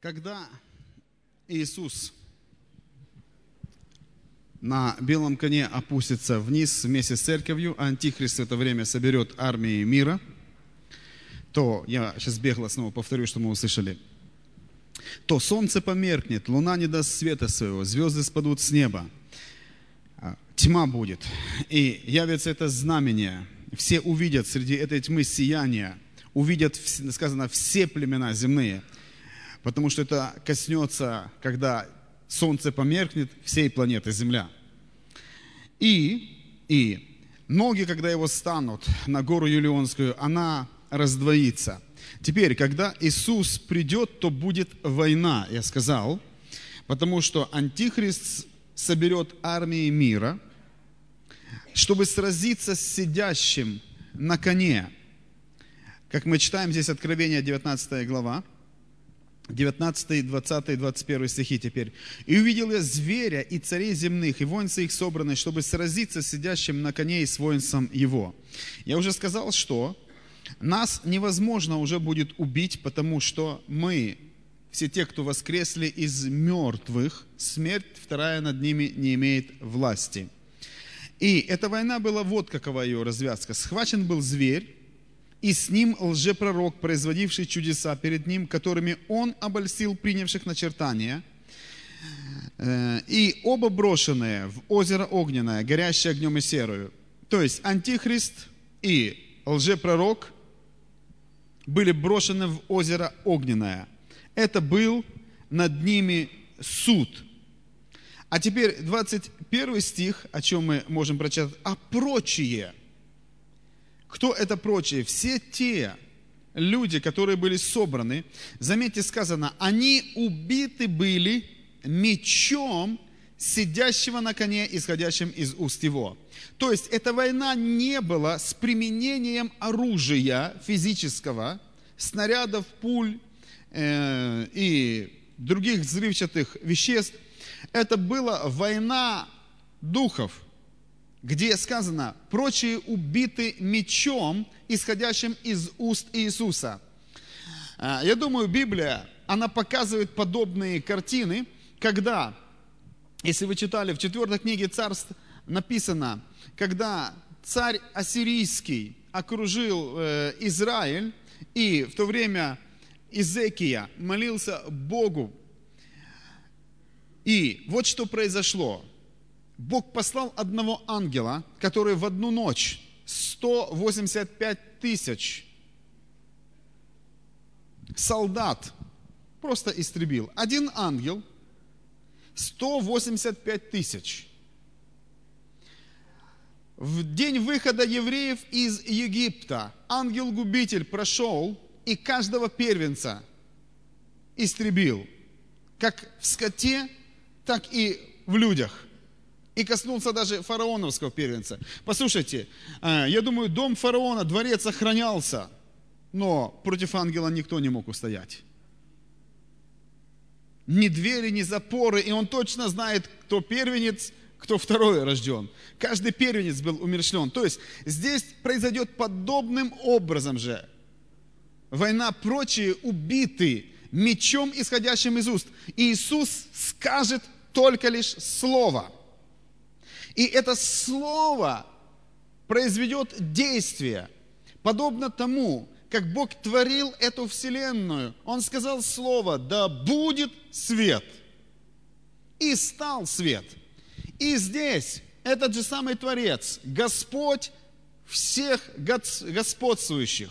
Когда Иисус на белом коне опустится вниз вместе с церковью, Антихрист в это время соберет армии мира, то, я сейчас бегло снова повторю, что мы услышали, то солнце померкнет, луна не даст света своего, звезды спадут с неба, а, тьма будет, и явится это знамение, все увидят среди этой тьмы сияние, увидят, сказано, все племена земные, потому что это коснется, когда солнце померкнет всей планеты Земля. И, и ноги, когда его станут на гору Юлионскую, она раздвоится. Теперь, когда Иисус придет, то будет война, я сказал, потому что Антихрист соберет армии мира, чтобы сразиться с сидящим на коне. Как мы читаем здесь Откровение 19 глава, 19, 20, 21 стихи теперь. «И увидел я зверя и царей земных, и воинцы их собраны, чтобы сразиться с сидящим на коне и с воинством его». Я уже сказал, что нас невозможно уже будет убить, потому что мы, все те, кто воскресли из мертвых, смерть вторая над ними не имеет власти. И эта война была вот какова ее развязка. Схвачен был зверь, и с ним лжепророк, производивший чудеса перед ним, которыми он обольстил принявших начертания. Э, и оба брошенные в озеро огненное, горящее огнем и серою. То есть антихрист и лжепророк были брошены в озеро огненное. Это был над ними суд. А теперь 21 стих, о чем мы можем прочитать. А прочие – кто это прочие? Все те люди, которые были собраны, заметьте, сказано, они убиты были мечом сидящего на коне, исходящим из уст его. То есть эта война не была с применением оружия физического, снарядов, пуль э, и других взрывчатых веществ. Это была война духов – где сказано, прочие убиты мечом, исходящим из уст Иисуса. А, я думаю, Библия, она показывает подобные картины, когда, если вы читали в четвертой книге царств, написано, когда царь ассирийский окружил э, Израиль, и в то время Изекия молился Богу. И вот что произошло. Бог послал одного ангела, который в одну ночь 185 тысяч солдат просто истребил. Один ангел 185 тысяч. В день выхода евреев из Египта ангел-губитель прошел и каждого первенца истребил, как в скоте, так и в людях – и коснулся даже фараоновского первенца. Послушайте, э, я думаю, дом фараона, дворец охранялся, но против ангела никто не мог устоять. Ни двери, ни запоры, и он точно знает, кто первенец, кто второй рожден. Каждый первенец был умершлен. То есть здесь произойдет подобным образом же. Война прочие убиты мечом, исходящим из уст. И Иисус скажет только лишь слово – и это слово произведет действие, подобно тому, как Бог творил эту вселенную. Он сказал слово, да будет свет. И стал свет. И здесь этот же самый Творец, Господь всех господствующих,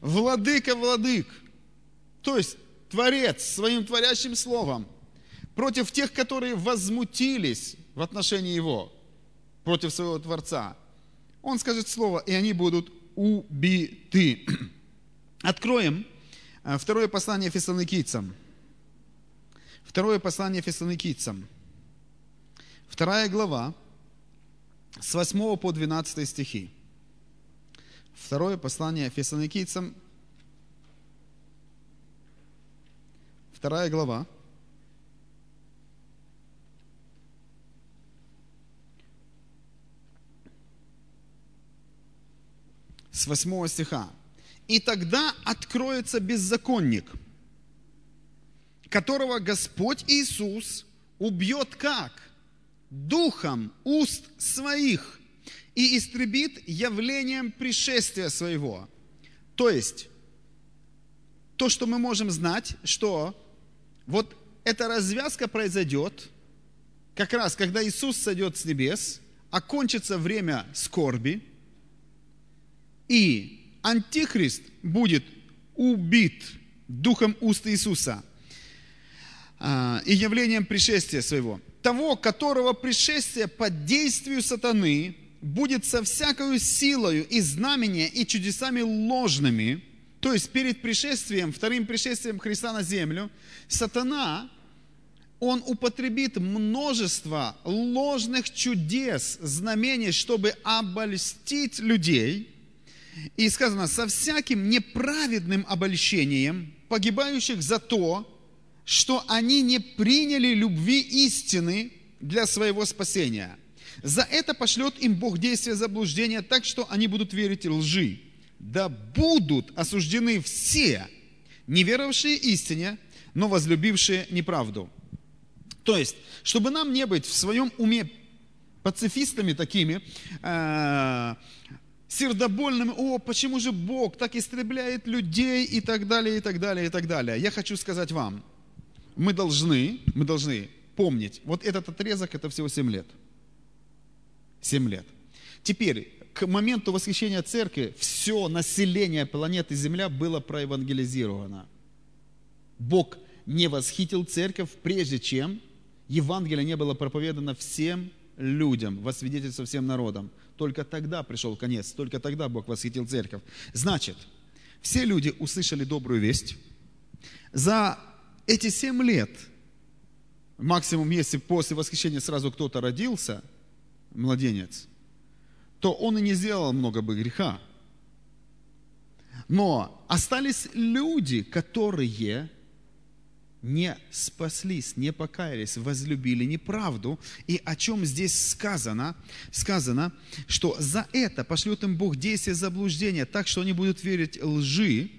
Владыка владык, то есть Творец своим творящим словом, против тех, которые возмутились в отношении Его, против своего Творца. Он скажет слово, и они будут убиты. Откроем э, второе послание фессалоникийцам. Второе послание фессалоникийцам. Вторая глава, с 8 по 12 стихи. Второе послание фессалоникийцам. Вторая глава, с 8 стиха. «И тогда откроется беззаконник, которого Господь Иисус убьет как? Духом уст своих и истребит явлением пришествия своего. То есть, то, что мы можем знать, что вот эта развязка произойдет, как раз когда Иисус сойдет с небес, окончится время скорби, и Антихрист будет убит духом уст Иисуса а, и явлением пришествия своего. Того, которого пришествие под действию сатаны будет со всякою силою и знамения и чудесами ложными, то есть перед пришествием, вторым пришествием Христа на землю, сатана, он употребит множество ложных чудес, знамений, чтобы обольстить людей. И сказано, со всяким неправедным обольщением погибающих за то, что они не приняли любви истины для своего спасения. За это пошлет им Бог действие заблуждения так, что они будут верить лжи. Да будут осуждены все, не веровавшие истине, но возлюбившие неправду. То есть, чтобы нам не быть в своем уме пацифистами такими, сердобольными, о, почему же Бог так истребляет людей и так далее, и так далее, и так далее. Я хочу сказать вам, мы должны, мы должны помнить, вот этот отрезок, это всего 7 лет. 7 лет. Теперь, к моменту восхищения церкви, все население планеты Земля было проевангелизировано. Бог не восхитил церковь, прежде чем Евангелие не было проповедано всем людям, во свидетельство всем народам. Только тогда пришел конец, только тогда Бог восхитил церковь. Значит, все люди услышали добрую весть. За эти семь лет, максимум, если после восхищения сразу кто-то родился, младенец, то он и не сделал много бы греха. Но остались люди, которые не спаслись, не покаялись, возлюбили неправду. И о чем здесь сказано? Сказано, что за это пошлет им Бог действие заблуждения, так что они будут верить лжи.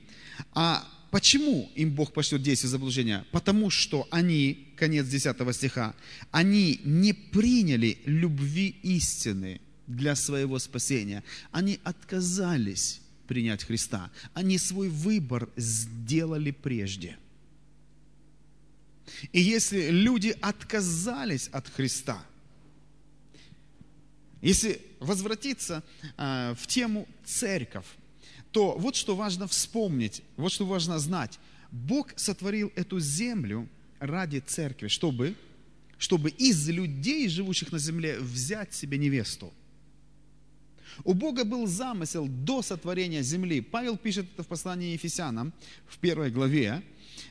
А почему им Бог пошлет действие заблуждения? Потому что они, конец 10 стиха, они не приняли любви истины для своего спасения. Они отказались принять Христа. Они свой выбор сделали прежде – и если люди отказались от Христа, если возвратиться э, в тему церковь, то вот что важно вспомнить, вот что важно знать. Бог сотворил эту землю ради церкви, чтобы, чтобы из людей, живущих на земле, взять себе невесту. У Бога был замысел до сотворения земли. Павел пишет это в послании Ефесянам в первой главе,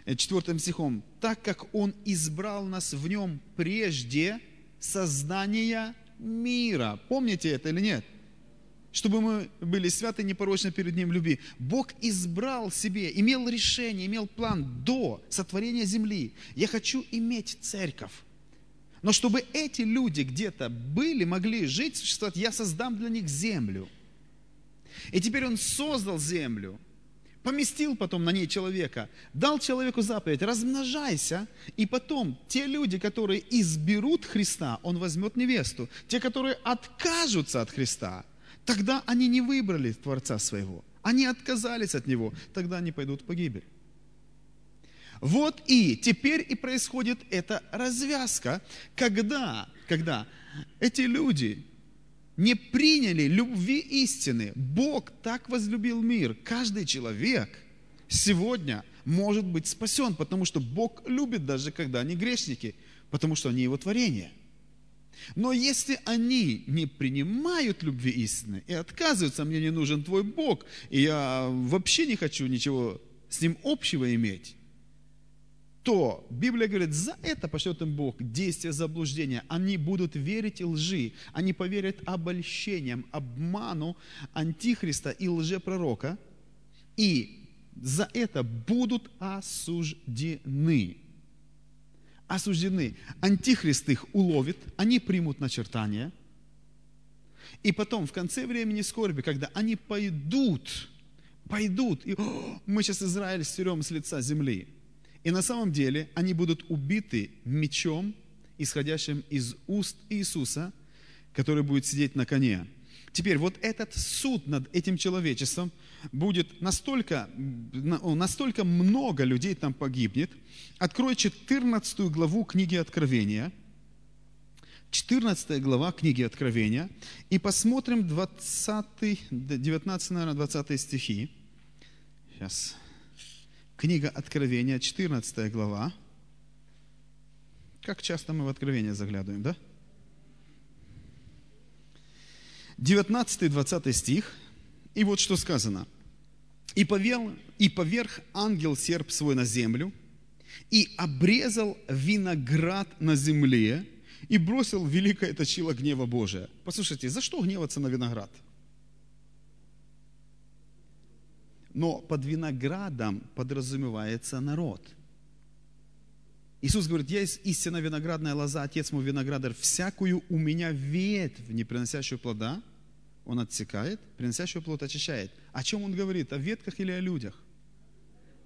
Э, четвертым стихом, так как Он избрал нас в Нем прежде создания мира. Помните это или нет? Чтобы мы были святы и непорочны перед Ним в любви. Бог избрал себе, имел решение, имел план до сотворения земли. Я хочу иметь церковь. Но чтобы эти люди где-то были, могли жить, существовать, я создам для них землю. И теперь Он создал землю – поместил потом на ней человека, дал человеку заповедь, размножайся, и потом те люди, которые изберут Христа, он возьмет невесту. Те, которые откажутся от Христа, тогда они не выбрали Творца своего, они отказались от Него, тогда они пойдут в погибель. Вот и теперь и происходит эта развязка, когда, когда эти люди, не приняли любви истины. Бог так возлюбил мир. Каждый человек сегодня может быть спасен, потому что Бог любит даже когда они грешники, потому что они Его творение. Но если они не принимают любви истины и отказываются, мне не нужен твой Бог, и я вообще не хочу ничего с ним общего иметь, то Библия говорит, за это пошлет им Бог действие заблуждения. Они будут верить лжи, они поверят обольщениям, обману антихриста и лжепророка, и за это будут осуждены. Осуждены. Антихрист их уловит, они примут начертания, и потом, в конце времени скорби, когда они пойдут, пойдут, и мы сейчас Израиль стерем с лица земли – И на самом деле они будут убиты мечом, исходящим из уст Иисуса, который будет сидеть на коне. Теперь вот этот суд над этим человечеством будет настолько, настолько много людей там погибнет. Открой 14 главу книги Откровения. 14 глава книги Откровения. И посмотрим 20, 19, наверное, 20 стихи. Сейчас. Книга Откровения, 14 глава. Как часто мы в Откровение заглядываем, да? 19-20 стих. И вот что сказано. «И, повел, и поверх ангел серп свой на землю, и обрезал виноград на земле, и бросил великое точило гнева Божия». Послушайте, за что гневаться на виноград? Но под виноградом подразумевается народ. Иисус говорит, я есть истинно виноградная лоза, Отец мой виноградарь, всякую у меня ветвь, не приносящую плода, он отсекает, приносящую плод очищает. О чем он говорит? О ветках или о людях?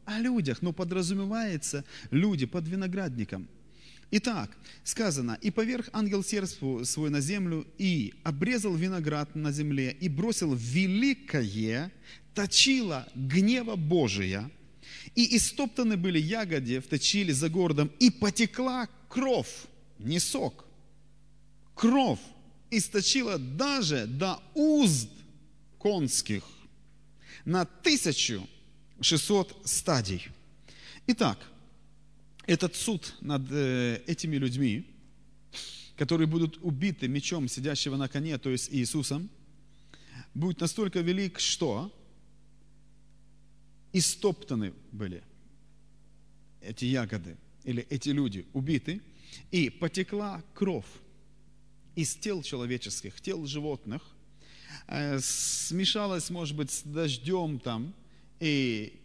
О людях, но подразумевается люди под виноградником. Итак, сказано, и поверх ангел сердцу свой на землю, и обрезал виноград на земле, и бросил великое точило гнева Божия, и истоптаны были ягоды в за городом, и потекла кровь, не сок, кровь источила даже до уст конских на 1600 стадий. Итак, этот суд над э, этими людьми, которые будут убиты мечом сидящего на коне, то есть Иисусом, будет настолько велик, что истоптаны были эти ягоды, или эти люди убиты, и потекла кровь из тел человеческих, тел животных, э, смешалась, может быть, с дождем там, и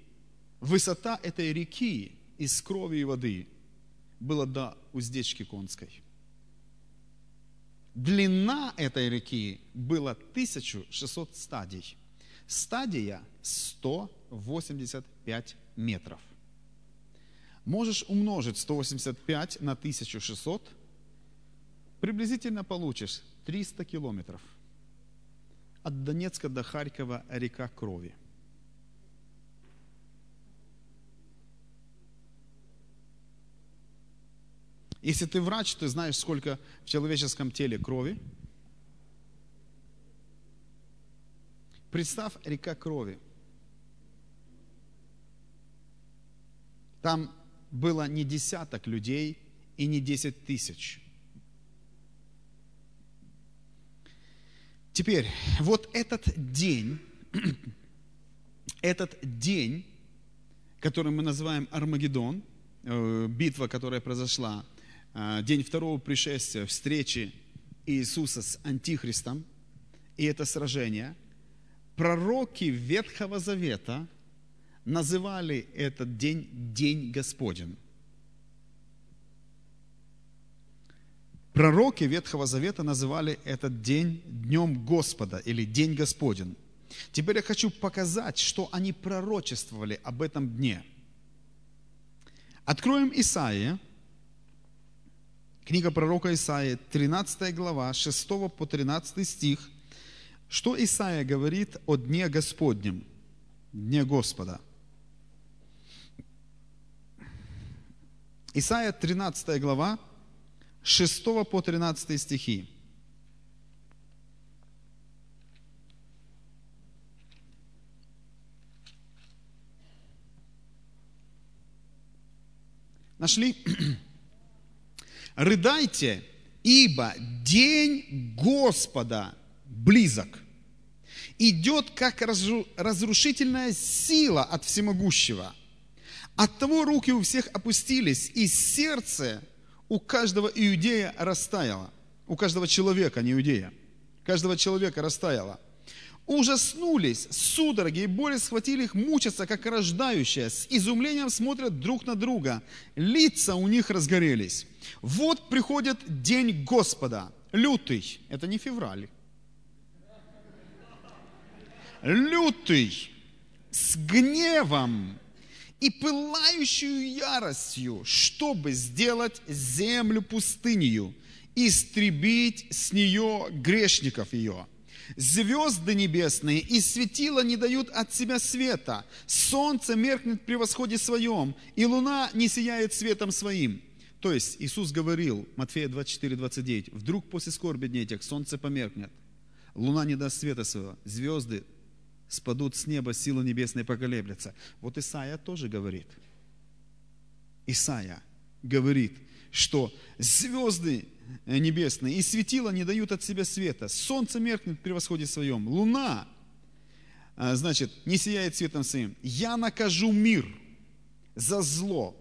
высота этой реки из крови и воды была до уздечки конской. Длина этой реки была 1600 стадий. Стадия 185 метров. Можешь умножить 185 на 1600 – приблизительно получишь 300 километров. От Донецка до Харькова река крови. Если ты врач, ты знаешь, сколько в человеческом теле крови. Представь река крови. Там было не десяток людей и не десять тысяч. Теперь, вот этот день, этот день, который мы называем Армагеддон, э, битва, которая произошла, день второго пришествия, встречи Иисуса с Антихристом, и это сражение, пророки Ветхого Завета называли этот день День Господень. Пророки Ветхого Завета называли этот день Днем Господа или День Господен. Теперь я хочу показать, что они пророчествовали об этом дне. Откроем Исаия, книга пророка Исаия, 13 глава, 6 по 13 стих. Что Исаия говорит о Дне Господнем, Дне Господа? Исаия, 13 глава, 6 по 13 стихи. Нашли? Рыдайте, ибо день Господа близок. Идет как разрушительная сила от всемогущего. От того руки у всех опустились, и сердце у каждого иудея растаяло. У каждого человека, не иудея. Каждого человека растаяло. Ужаснулись, судороги и боли схватили их, мучатся, как рождающие. С изумлением смотрят друг на друга. Лица у них разгорелись. Вот приходит день Господа. Лютый. Это не февраль. Лютый. С гневом и пылающую яростью, чтобы сделать землю пустынью, истребить с нее грешников ее. Звезды небесные и светила не дают от себя света, солнце меркнет при восходе своем, и луна не сияет светом своим. То есть Иисус говорил, Матфея 24, 29, вдруг после скорби дней этих солнце померкнет, луна не даст света своего, звезды спадут с неба, силы небесные поколеблются. Вот Исаия тоже говорит. Исаия говорит, что звезды небесные и светила не дают от себя света. Солнце меркнет при восходе своем. Луна, а, значит, не сияет светом своим. Я накажу мир за зло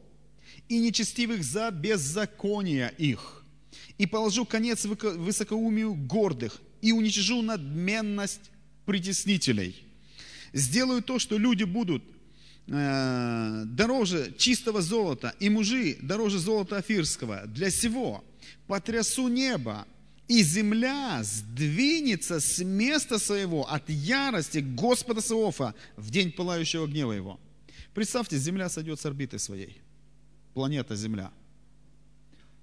и нечестивых за беззаконие их. И положу конец высокоумию гордых и уничижу надменность притеснителей. Сделаю то, что люди будут э, дороже чистого золота, и мужи дороже золота афирского. Для сего потрясу небо, и земля сдвинется с места своего от ярости Господа Саофа в день пылающего гнева его. Представьте, земля сойдет с орбиты своей. Планета Земля.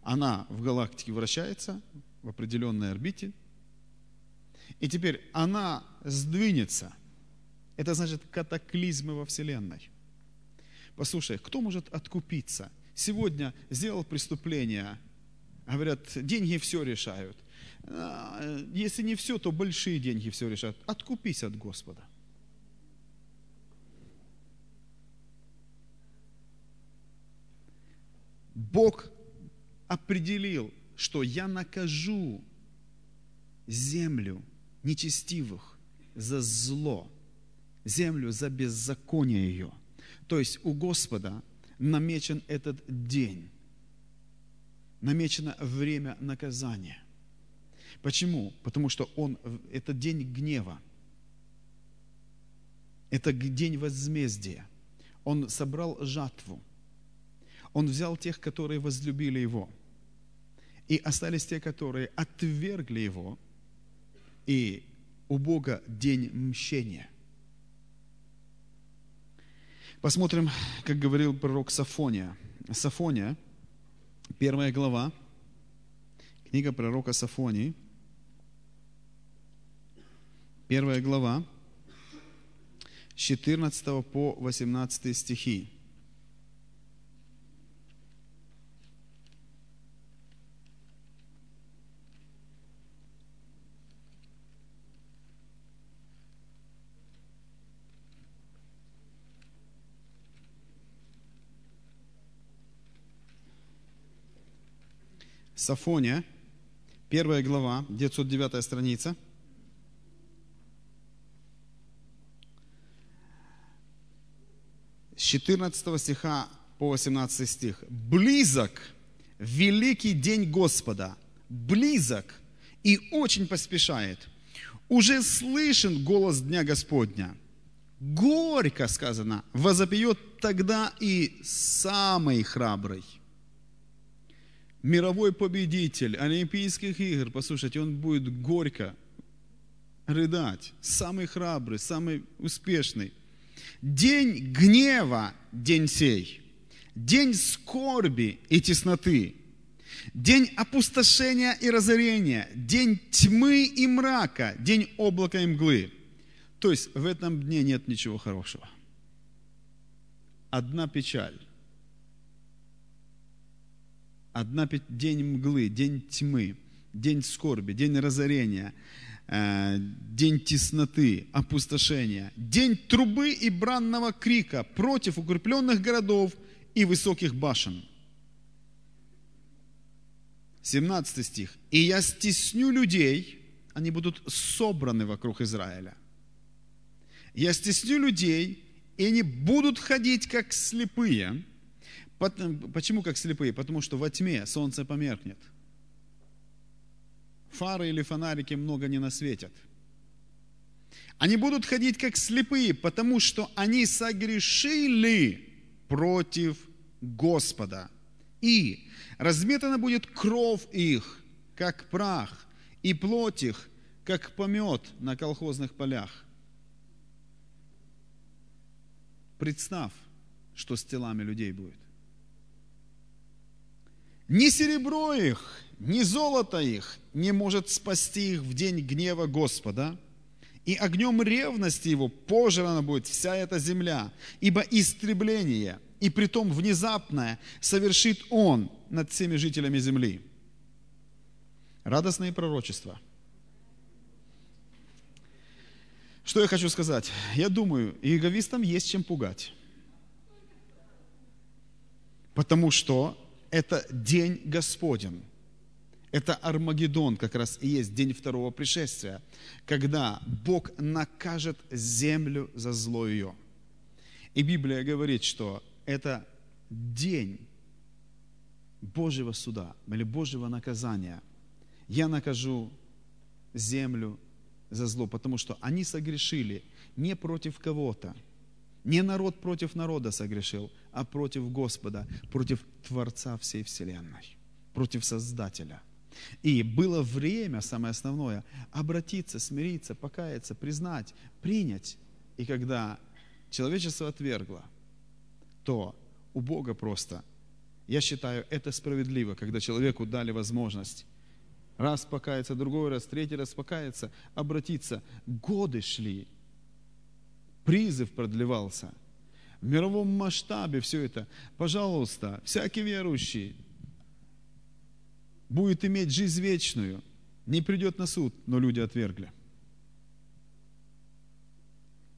Она в галактике вращается в определенной орбите. И теперь она сдвинется – это значит катаклизмы во Вселенной. Послушай, кто может откупиться? Сегодня сделал преступление, говорят, деньги все решают. А, если не все, то большие деньги все решают. Откупись от Господа. Бог определил, что я накажу землю нечестивых за зло, землю за беззаконие ее. То есть у Господа намечен этот день, намечено время наказания. Почему? Потому что он, это день гнева, это день возмездия. Он собрал жатву. Он взял тех, которые возлюбили Его. И остались те, которые отвергли Его. И у Бога день мщения. Посмотрим, как говорил пророк Сафония. Сафония, первая глава, книга пророка Сафонии, первая глава, с 14 по 18 стихи. Сафония, первая глава, 909 страница. С 14 стиха по 18 стих. «Близок великий день Господа, близок и очень поспешает. Уже слышен голос Дня Господня. Горько, сказано, возопьет тогда и самый храбрый» мировой победитель Олимпийских игр, послушайте, он будет горько рыдать, самый храбрый, самый успешный. День гнева, день сей, день скорби и тесноты, день опустошения и разорения, день тьмы и мрака, день облака и мглы. То есть в этом дне нет ничего хорошего. Одна печаль одна день мглы, день тьмы, день скорби, день разорения, э, день тесноты, опустошения, день трубы и бранного крика против укрепленных городов и высоких башен. 17 стих. «И я стесню людей, они будут собраны вокруг Израиля. Я стесню людей, и они будут ходить, как слепые, Почему как слепые? Потому что во тьме солнце померкнет. Фары или фонарики много не насветят. Они будут ходить как слепые, потому что они согрешили против Господа. И разметана будет кровь их, как прах, и плоть их, как помет на колхозных полях. Представь, что с телами людей будет. Ни серебро их, ни золото их не может спасти их в день гнева Господа, и огнем ревности его пожрана будет вся эта земля, ибо истребление, и притом внезапное, совершит он над всеми жителями земли. Радостные пророчества. Что я хочу сказать? Я думаю, иеговистам есть чем пугать. Потому что это день Господень. Это Армагеддон как раз и есть день второго пришествия, когда Бог накажет землю за зло ее. И Библия говорит, что это день Божьего суда или Божьего наказания. Я накажу землю за зло, потому что они согрешили не против кого-то, не народ против народа согрешил, а против Господа, против Творца всей Вселенной, против Создателя. И было время, самое основное, обратиться, смириться, покаяться, признать, принять. И когда человечество отвергло, то у Бога просто, я считаю, это справедливо, когда человеку дали возможность раз покаяться, другой раз, третий раз покаяться, обратиться. Годы шли, призыв продлевался. В мировом масштабе все это. Пожалуйста, всякий верующий будет иметь жизнь вечную, не придет на суд, но люди отвергли.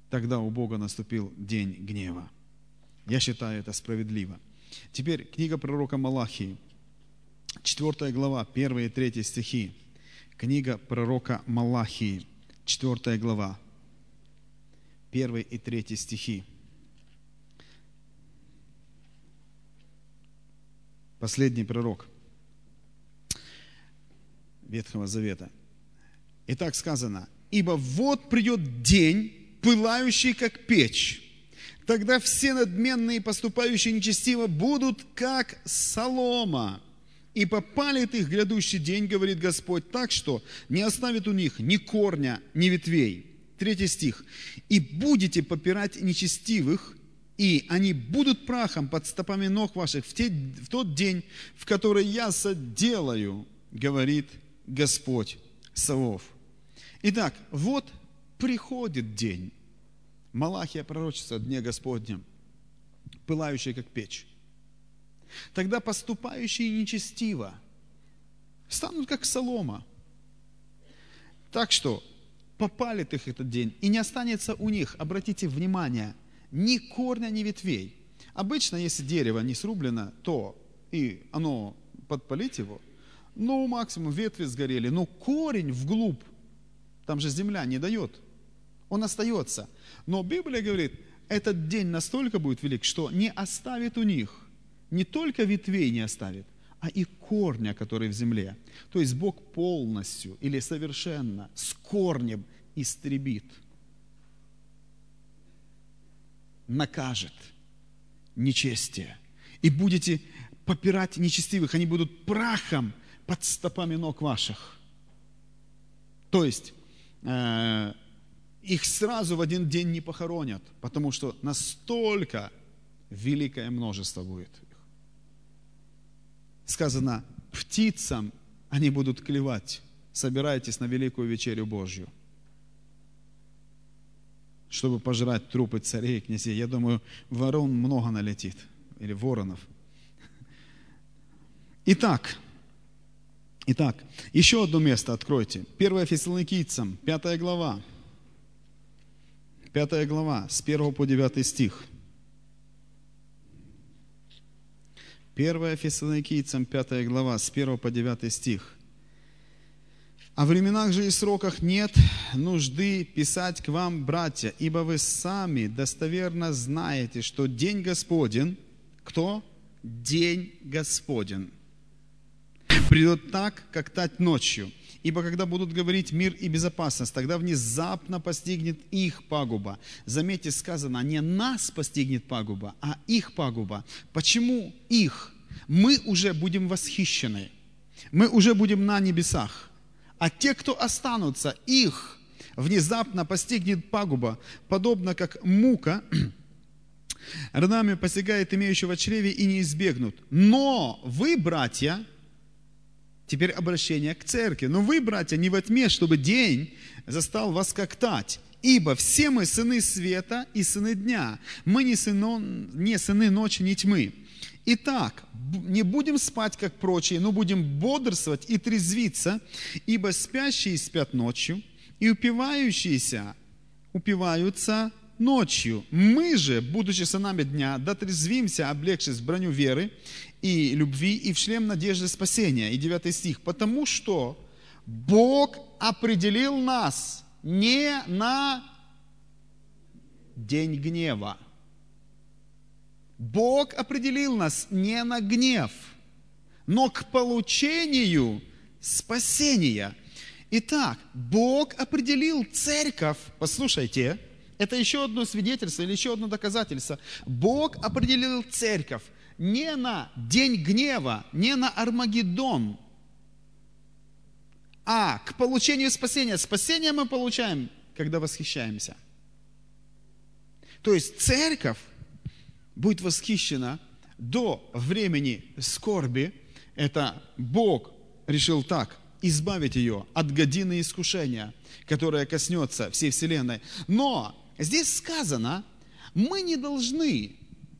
Тогда у Бога наступил день гнева. Я считаю это справедливо. Теперь книга пророка Малахии, 4 глава, 1 и 3 стихи. Книга пророка Малахии, 4 глава, 1 и 3 стихи. Последний пророк Ветхого Завета. Итак сказано, «Ибо вот придет день, пылающий, как печь, Тогда все надменные, поступающие нечестиво, будут как солома. И попалит их грядущий день, говорит Господь, так что не оставит у них ни корня, ни ветвей. Третий стих. И будете попирать нечестивых, и они будут прахом под стопами ног ваших в, те, в тот день, в который я соделаю, говорит Господь Савов. Итак, вот приходит день, Малахия пророчество о дне Господнем, пылающее, как печь. Тогда поступающие нечестиво станут, как солома. Так что попалит их этот день, и не останется у них, обратите внимание, ни корня, ни ветвей. Обычно, если дерево не срублено, то и оно подпалить его, ну, максимум ветви сгорели, но корень вглубь, там же земля не дает – он остается. Но Библия говорит, этот день настолько будет велик, что не оставит у них, не только ветвей не оставит, а и корня, который в земле. То есть Бог полностью или совершенно с корнем истребит, накажет нечестие. И будете попирать нечестивых, они будут прахом под стопами ног ваших. То есть, э, их сразу в один день не похоронят, потому что настолько великое множество будет. Сказано, птицам они будут клевать, собирайтесь на великую вечерю Божью, чтобы пожрать трупы царей и князей. Я думаю, ворон много налетит, или воронов. Итак, Итак, еще одно место откройте. 1 Фессалоникийцам, 5 глава. 5 глава, с 1 по 9 стих. 1 Фессалоникийцам, 5 глава, с 1 по 9 стих. «О временах же и сроках нет нужды писать к вам, братья, ибо вы сами достоверно знаете, что день Господен, кто? День Господен. Придет так, как тать ночью. Ибо когда будут говорить мир и безопасность, тогда внезапно постигнет их пагуба. Заметьте, сказано, не нас постигнет пагуба, а их пагуба. Почему их? Мы уже будем восхищены. Мы уже будем на небесах. А те, кто останутся, их внезапно постигнет пагуба, подобно как мука родами постигает имеющего чреве и не избегнут. Но вы, братья, теперь обращение к церкви, но вы, братья, не во тьме, чтобы день застал вас как тать. Ибо все мы сыны света и сыны дня. Мы не, сыно, не сыны ночи, не тьмы. Итак, не будем спать, как прочие, но будем бодрствовать и трезвиться, ибо спящие спят ночью, и упивающиеся упиваются ночью. Мы же, будучи сынами дня, дотрезвимся, облегшись в броню веры и любви, и в шлем надежды спасения. И 9 стих. Потому что Бог определил нас не на день гнева. Бог определил нас не на гнев, но к получению спасения. Итак, Бог определил церковь, послушайте, это еще одно свидетельство или еще одно доказательство. Бог определил церковь не на день гнева, не на Армагеддон, а к получению спасения. Спасение мы получаем, когда восхищаемся. То есть церковь будет восхищена до времени скорби. Это Бог решил так, избавить ее от годины искушения, которое коснется всей вселенной. Но здесь сказано, мы не должны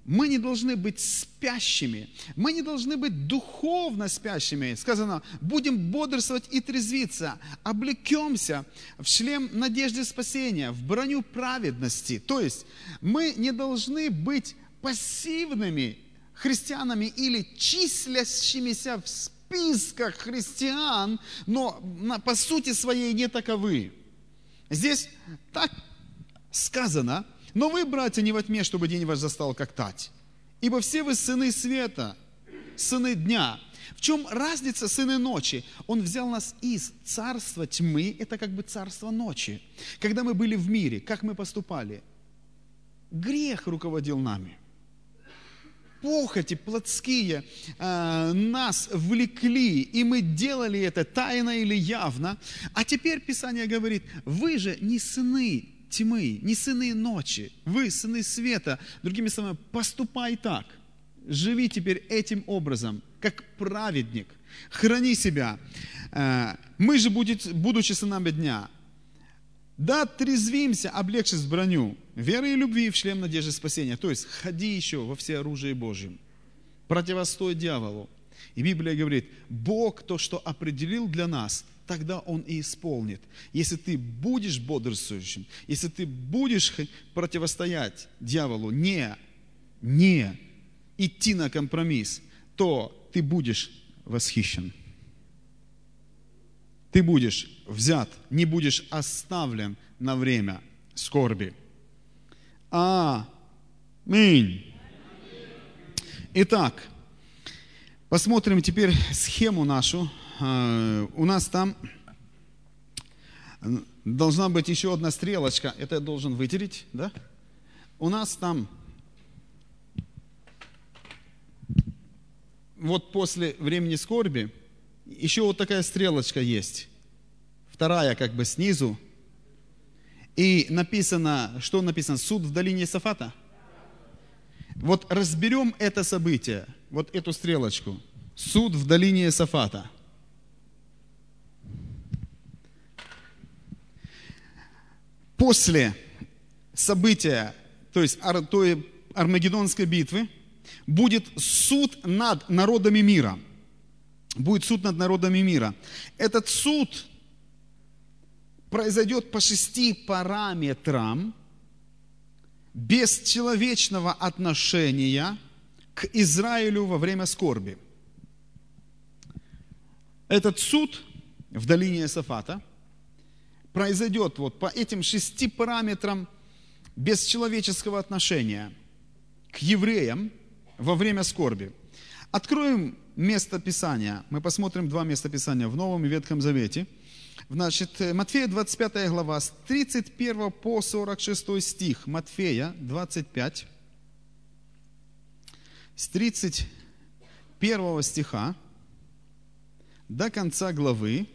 мы не должны быть спящими, мы не должны быть духовно спящими. Сказано, будем бодрствовать и трезвиться, облекемся в шлем надежды спасения, в броню праведности. То есть мы не должны быть пассивными христианами или числящимися в списках христиан, но по сути своей не таковы. Здесь так сказано, но вы, братья, не во тьме, чтобы день ваш застал как тать. Ибо все вы сыны света, сыны дня. В чем разница сыны ночи? Он взял нас из царства тьмы, это как бы царство ночи. Когда мы были в мире, как мы поступали? Грех руководил нами. Похоти плотские э, нас влекли, и мы делали это тайно или явно. А теперь Писание говорит, вы же не сыны тьмы, не сыны ночи, вы сыны света. Другими словами, поступай так. Живи теперь этим образом, как праведник. Храни себя. Э, мы же, будучи сынами дня, да, трезвимся, облегшись броню, веры и любви в шлем надежды спасения. То есть, ходи еще во все оружие Божьем. Противостой дьяволу. И Библия говорит, Бог то, что определил для нас, тогда Он и исполнит. Если ты будешь бодрствующим, если ты будешь противостоять дьяволу, не, не идти на компромисс, то ты будешь восхищен. Ты будешь взят, не будешь оставлен на время скорби. Аминь. Итак, посмотрим теперь схему нашу а, у нас там должна быть еще одна стрелочка. Это я должен вытереть, да? У нас там вот после времени скорби еще вот такая стрелочка есть. Вторая как бы снизу. И написано, что написано? Суд в долине Сафата. Вот разберем это событие, вот эту стрелочку. Суд в долине Сафата. после события, то есть той Армагеддонской битвы, будет суд над народами мира. Будет суд над народами мира. Этот суд произойдет по шести параметрам без человечного отношения к Израилю во время скорби. Этот суд в долине Сафата – произойдет вот по этим шести параметрам бесчеловеческого отношения к евреям во время скорби. Откроем место Писания. Мы посмотрим два места Писания в Новом и Ветхом Завете. Значит, Матфея 25 глава, с 31 по 46 стих. Матфея 25, с 31 стиха до конца главы.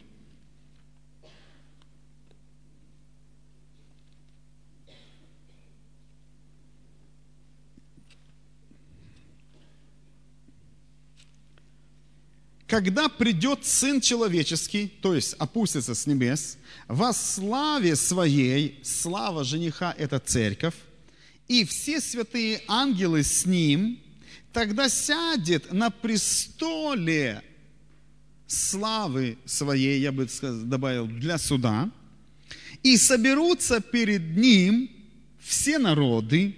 Когда придет Сын Человеческий, то есть опустится с небес, во славе своей, слава жениха – это церковь, и все святые ангелы с ним, тогда сядет на престоле славы своей, я бы добавил, для суда, и соберутся перед ним все народы,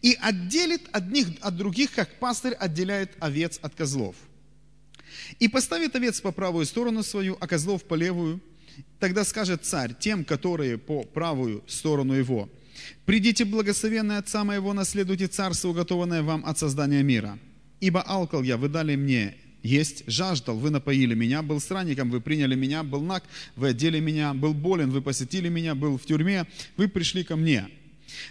и отделит одних от других, как пастырь отделяет овец от козлов. И поставит овец по правую сторону свою, а козлов по левую. Тогда скажет царь тем, которые по правую сторону его, «Придите, благословенные Отца моего, наследуйте царство, уготованное вам от создания мира. Ибо алкал я, вы дали мне есть, жаждал, вы напоили меня, был странником, вы приняли меня, был наг, вы одели меня, был болен, вы посетили меня, был в тюрьме, вы пришли ко мне.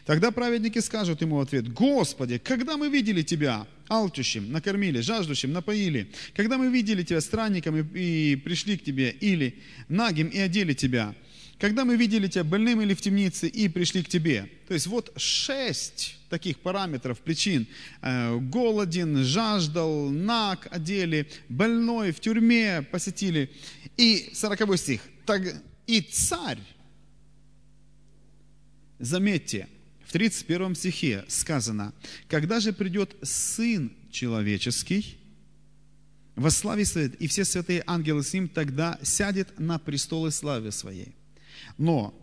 Тогда праведники скажут ему в ответ, Господи, когда мы видели Тебя алчущим, накормили, жаждущим, напоили, когда мы видели Тебя странником и, и пришли к Тебе, или нагим и одели Тебя, когда мы видели Тебя больным или в темнице и пришли к Тебе. То есть вот шесть таких параметров, причин. Э, голоден, жаждал, наг одели, больной, в тюрьме посетили. И 40 стих. И царь Заметьте, в 31 стихе сказано, когда же придет Сын Человеческий, во славе стоит, и все святые ангелы с ним, тогда сядет на престолы славы своей. Но,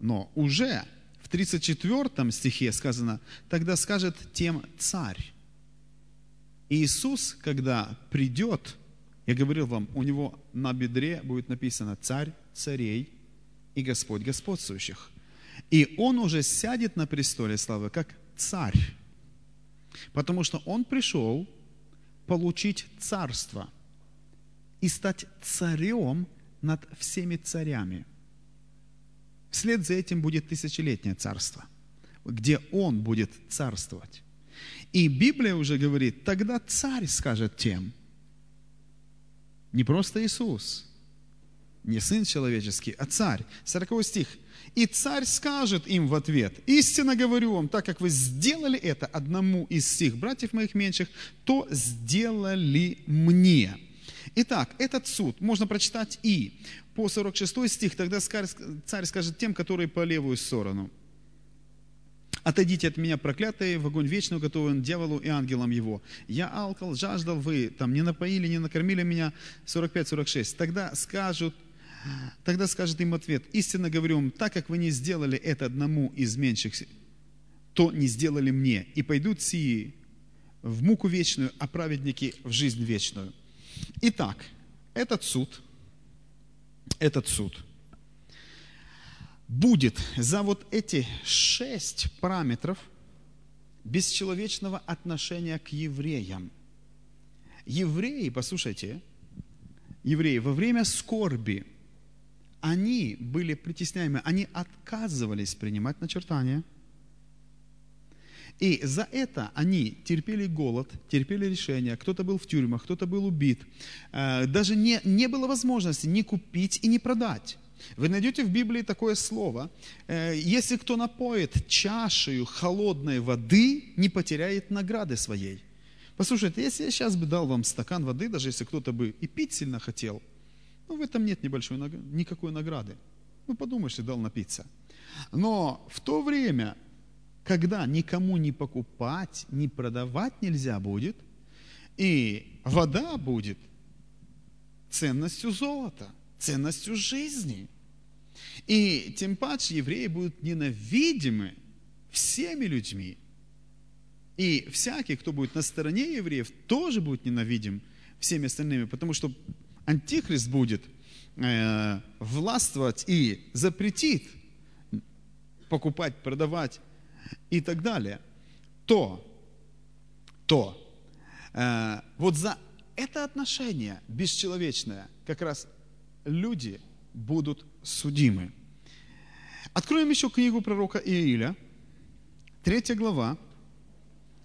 но уже в 34 стихе сказано, тогда скажет тем царь. Иисус, когда придет, я говорил вам, у него на бедре будет написано царь царей и Господь господствующих. И он уже сядет на престоле славы как царь. Потому что он пришел получить царство и стать царем над всеми царями. Вслед за этим будет тысячелетнее царство, где он будет царствовать. И Библия уже говорит, тогда царь скажет тем, не просто Иисус, не сын человеческий, а царь. 40 стих. И царь скажет им в ответ, истинно говорю вам, так как вы сделали это одному из всех братьев моих меньших, то сделали мне. Итак, этот суд можно прочитать и по 46 стих, тогда царь скажет тем, которые по левую сторону. Отойдите от меня, проклятые, в огонь вечный уготован дьяволу и ангелам его. Я алкал, жаждал, вы там не напоили, не накормили меня. 45-46. Тогда скажут Тогда скажет им ответ, истинно говорю вам, так как вы не сделали это одному из меньших, то не сделали мне. И пойдут сии в муку вечную, а праведники в жизнь вечную. Итак, этот суд, этот суд будет за вот эти шесть параметров бесчеловечного отношения к евреям. Евреи, послушайте, евреи во время скорби – они были притесняемы, они отказывались принимать начертания. И за это они терпели голод, терпели лишения, кто-то был в тюрьмах, кто-то был убит. Э, даже не, не было возможности ни купить и ни продать. Вы найдете в Библии такое слово, э, если кто напоит чашею холодной воды, не потеряет награды своей. Послушайте, если я сейчас бы дал вам стакан воды, даже если кто-то бы и пить сильно хотел – ну, в этом нет небольшой, никакой награды. Ну, подумаешь, ты дал напиться. Но в то время, когда никому не покупать, не продавать нельзя будет, и вода будет ценностью золота, ценностью жизни. И тем паче евреи будут ненавидимы всеми людьми. И всякий, кто будет на стороне евреев, тоже будет ненавидим всеми остальными, потому что Антихрист будет э, властвовать и запретит покупать, продавать и так далее, то, то э, вот за это отношение бесчеловечное как раз люди будут судимы. Откроем еще книгу пророка Ииля, третья глава,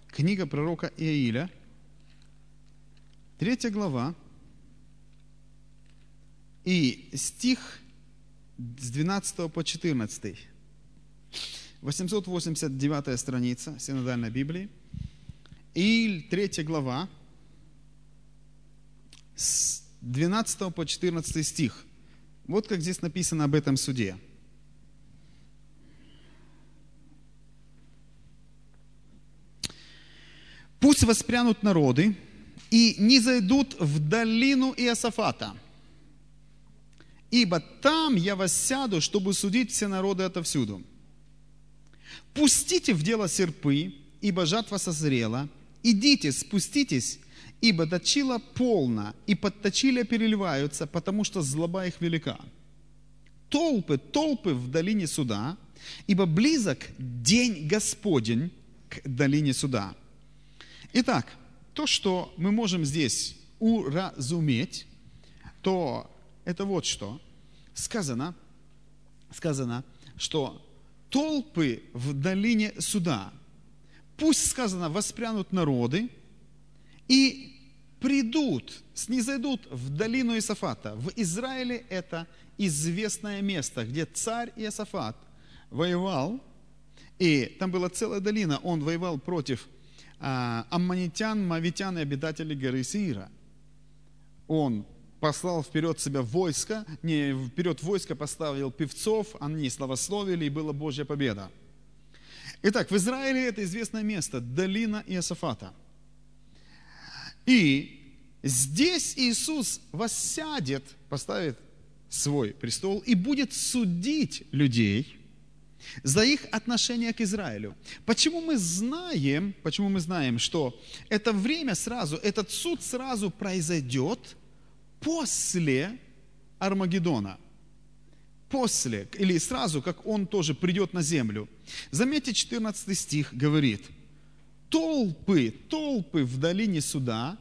книга пророка Ииля, третья глава, и стих с 12 по 14. 889 страница Синодальной Библии. И 3 глава с 12 по 14 стих. Вот как здесь написано об этом суде. Пусть воспрянут народы и не зайдут в долину Иосафата, ибо там я воссяду, чтобы судить все народы отовсюду. Пустите в дело серпы, ибо жатва созрела. Идите, спуститесь, ибо точила полна, и подточили переливаются, потому что злоба их велика. Толпы, толпы в долине суда, ибо близок день Господень к долине суда. Итак, то, что мы можем здесь уразуметь, то это вот что. Сказано, сказано, что толпы в долине суда, пусть сказано, воспрянут народы и придут, снизойдут в долину Иосафата. В Израиле это известное место, где царь Иосафат воевал, и там была целая долина, он воевал против а, аммонитян, мавитян и обитателей горы Сира. Он послал вперед себя войско, не вперед войско поставил певцов, они славословили, и была Божья победа. Итак, в Израиле это известное место, долина Иосафата. И здесь Иисус воссядет, поставит свой престол и будет судить людей – за их отношение к Израилю. Почему мы знаем, почему мы знаем, что это время сразу, этот суд сразу произойдет после Армагеддона? После, или сразу, как он тоже придет на землю. Заметьте, 14 стих говорит, толпы, толпы в долине суда,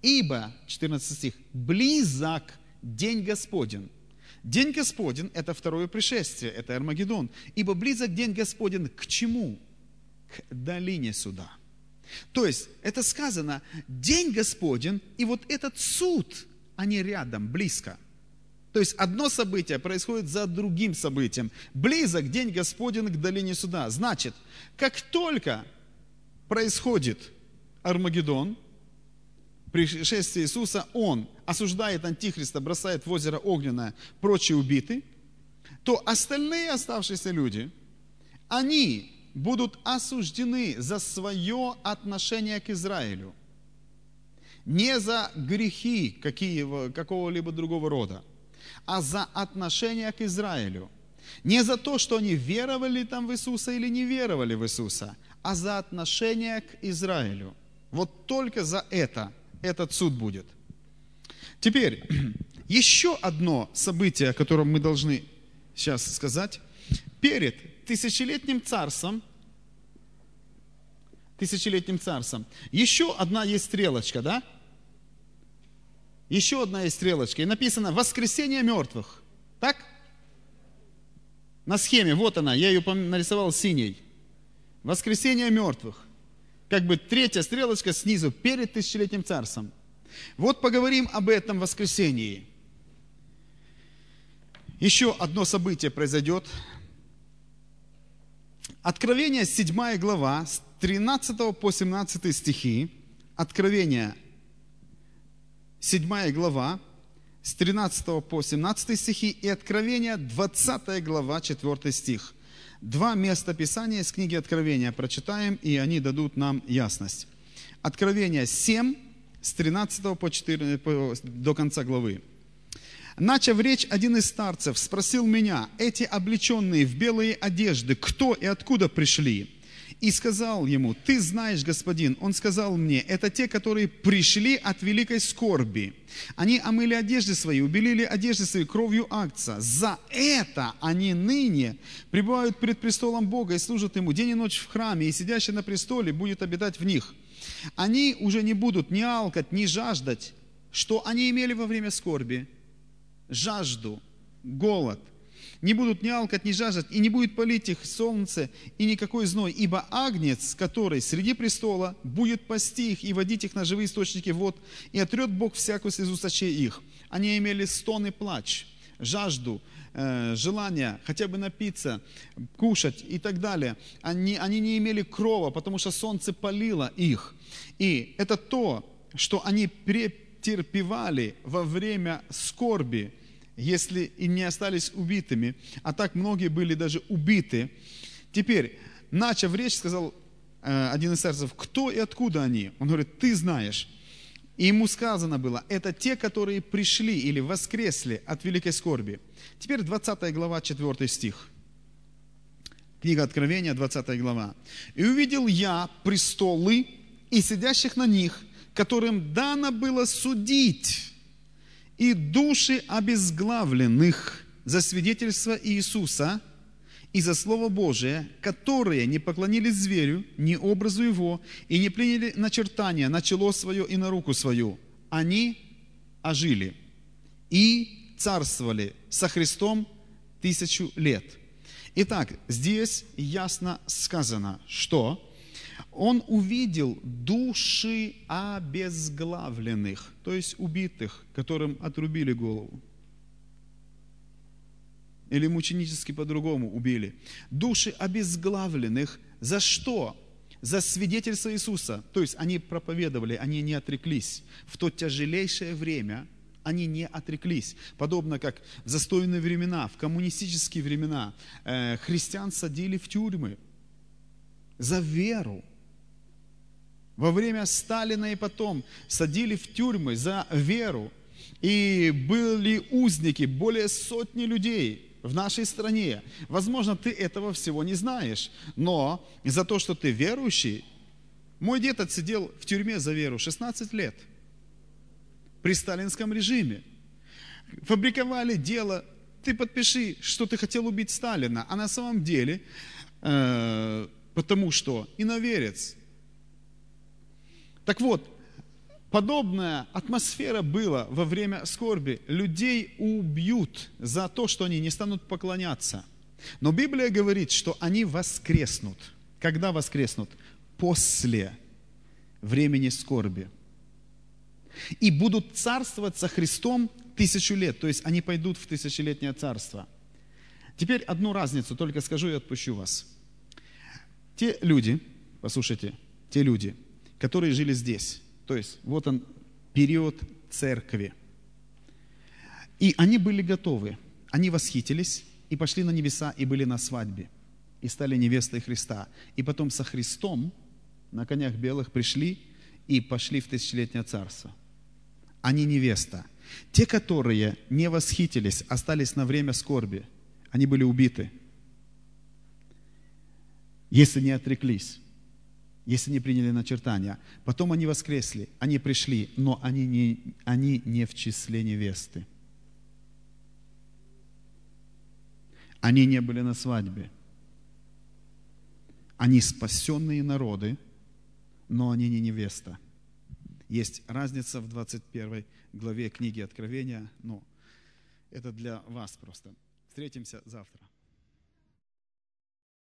ибо, 14 стих, близок день Господень День Господень – это второе пришествие, это Армагеддон. Ибо близок день Господень к чему? К долине суда. То есть, это сказано, день Господень, и вот этот суд, они рядом, близко. То есть, одно событие происходит за другим событием. Близок день Господень к долине суда. Значит, как только происходит Армагеддон, пришествие Иисуса, Он осуждает Антихриста, бросает в озеро огненное, прочие убиты, то остальные оставшиеся люди, они будут осуждены за свое отношение к Израилю. Не за грехи какие, какого-либо другого рода, а за отношение к Израилю. Не за то, что они веровали там в Иисуса или не веровали в Иисуса, а за отношение к Израилю. Вот только за это этот суд будет – Теперь, еще одно событие, о котором мы должны сейчас сказать. Перед тысячелетним царством, тысячелетним царством, еще одна есть стрелочка, да? Еще одна есть стрелочка. И написано «Воскресение мертвых». Так? На схеме, вот она, я ее нарисовал синей. Воскресение мертвых. Как бы третья стрелочка снизу, перед тысячелетним царством – вот поговорим об этом воскресении. Еще одно событие произойдет. Откровение 7 глава, 13 по 17 стихи. Откровение 7 глава, с 13 по 17 стихи и Откровение 20 глава, 4 стих. Два места Писания из книги Откровения прочитаем, и они дадут нам ясность. Откровение 7, с 13 по 4, по, до конца главы. Начав речь, один из старцев спросил меня, эти облеченные в белые одежды, кто и откуда пришли? И сказал ему, ты знаешь, господин. Он сказал мне, это те, которые пришли от великой скорби. Они омыли одежды свои, убелили одежды свои кровью акца. За это они ныне пребывают пред престолом Бога и служат Ему день и ночь в храме, и сидящий на престоле будет обитать в них. Они уже не будут ни алкать, ни жаждать, что они имели во время скорби. Жажду, голод. Не будут ни алкать, ни жаждать, и не будет палить их солнце и никакой зной, ибо агнец, который среди престола, будет пасти их и водить их на живые источники вод, и отрет Бог всякую слезу сочей их. Они имели стон и плач, жажду, э, желание хотя бы напиться, кушать и так далее. Они, они не имели крова, потому что солнце палило их. И это то, что они претерпевали во время скорби, если и не остались убитыми, а так многие были даже убиты. Теперь, начав речь, сказал э, один из старцев, кто и откуда они? Он говорит, ты знаешь. И ему сказано было, это те, которые пришли или воскресли от великой скорби. Теперь 20 глава, 4 стих. Книга Откровения, 20 глава. «И увидел я престолы и сидящих на них, которым дано было судить, и души обезглавленных за свидетельство Иисуса и за Слово Божие, которые не поклонились зверю, ни образу его, и не приняли начертания на чело свое и на руку свою. Они ожили и царствовали со Христом тысячу лет – Итак, здесь ясно сказано, что он увидел души обезглавленных, то есть убитых, которым отрубили голову. Или мученически по-другому убили. Души обезглавленных за что? За свидетельство Иисуса. То есть они проповедовали, они не отреклись. В то тяжелейшее время – они не отреклись. Подобно как в застойные времена, в коммунистические времена, э, христиан садили в тюрьмы за веру. Во время Сталина и потом садили в тюрьмы за веру. И были узники, более сотни людей в нашей стране. Возможно, ты этого всего не знаешь, но за то, что ты верующий, мой дед отсидел в тюрьме за веру 16 лет – при сталинском режиме. Фабриковали дело, ты подпиши, что ты хотел убить Сталина, а на самом деле, э, потому что иноверец. Так вот, подобная атмосфера была во время скорби. Людей убьют за то, что они не станут поклоняться. Но Библия говорит, что они воскреснут. Когда воскреснут? После времени скорби и будут царствовать со Христом тысячу лет. То есть они пойдут в тысячелетнее царство. Теперь одну разницу только скажу и отпущу вас. Те люди, послушайте, те люди, которые жили здесь, то есть вот он период церкви, и они были готовы, они восхитились и пошли на небеса и были на свадьбе, и стали невестой Христа. И потом со Христом на конях белых пришли и пошли в тысячелетнее царство не невеста. Те, которые не восхитились, остались на время скорби, они были убиты. Если не отреклись, если не приняли начертания. Потом они воскресли, они пришли, но они не, они не в числе невесты. Они не были на свадьбе. Они спасенные народы, но они не невеста. Есть разница в 21 главе книги Откровения, но это для вас просто. Встретимся завтра.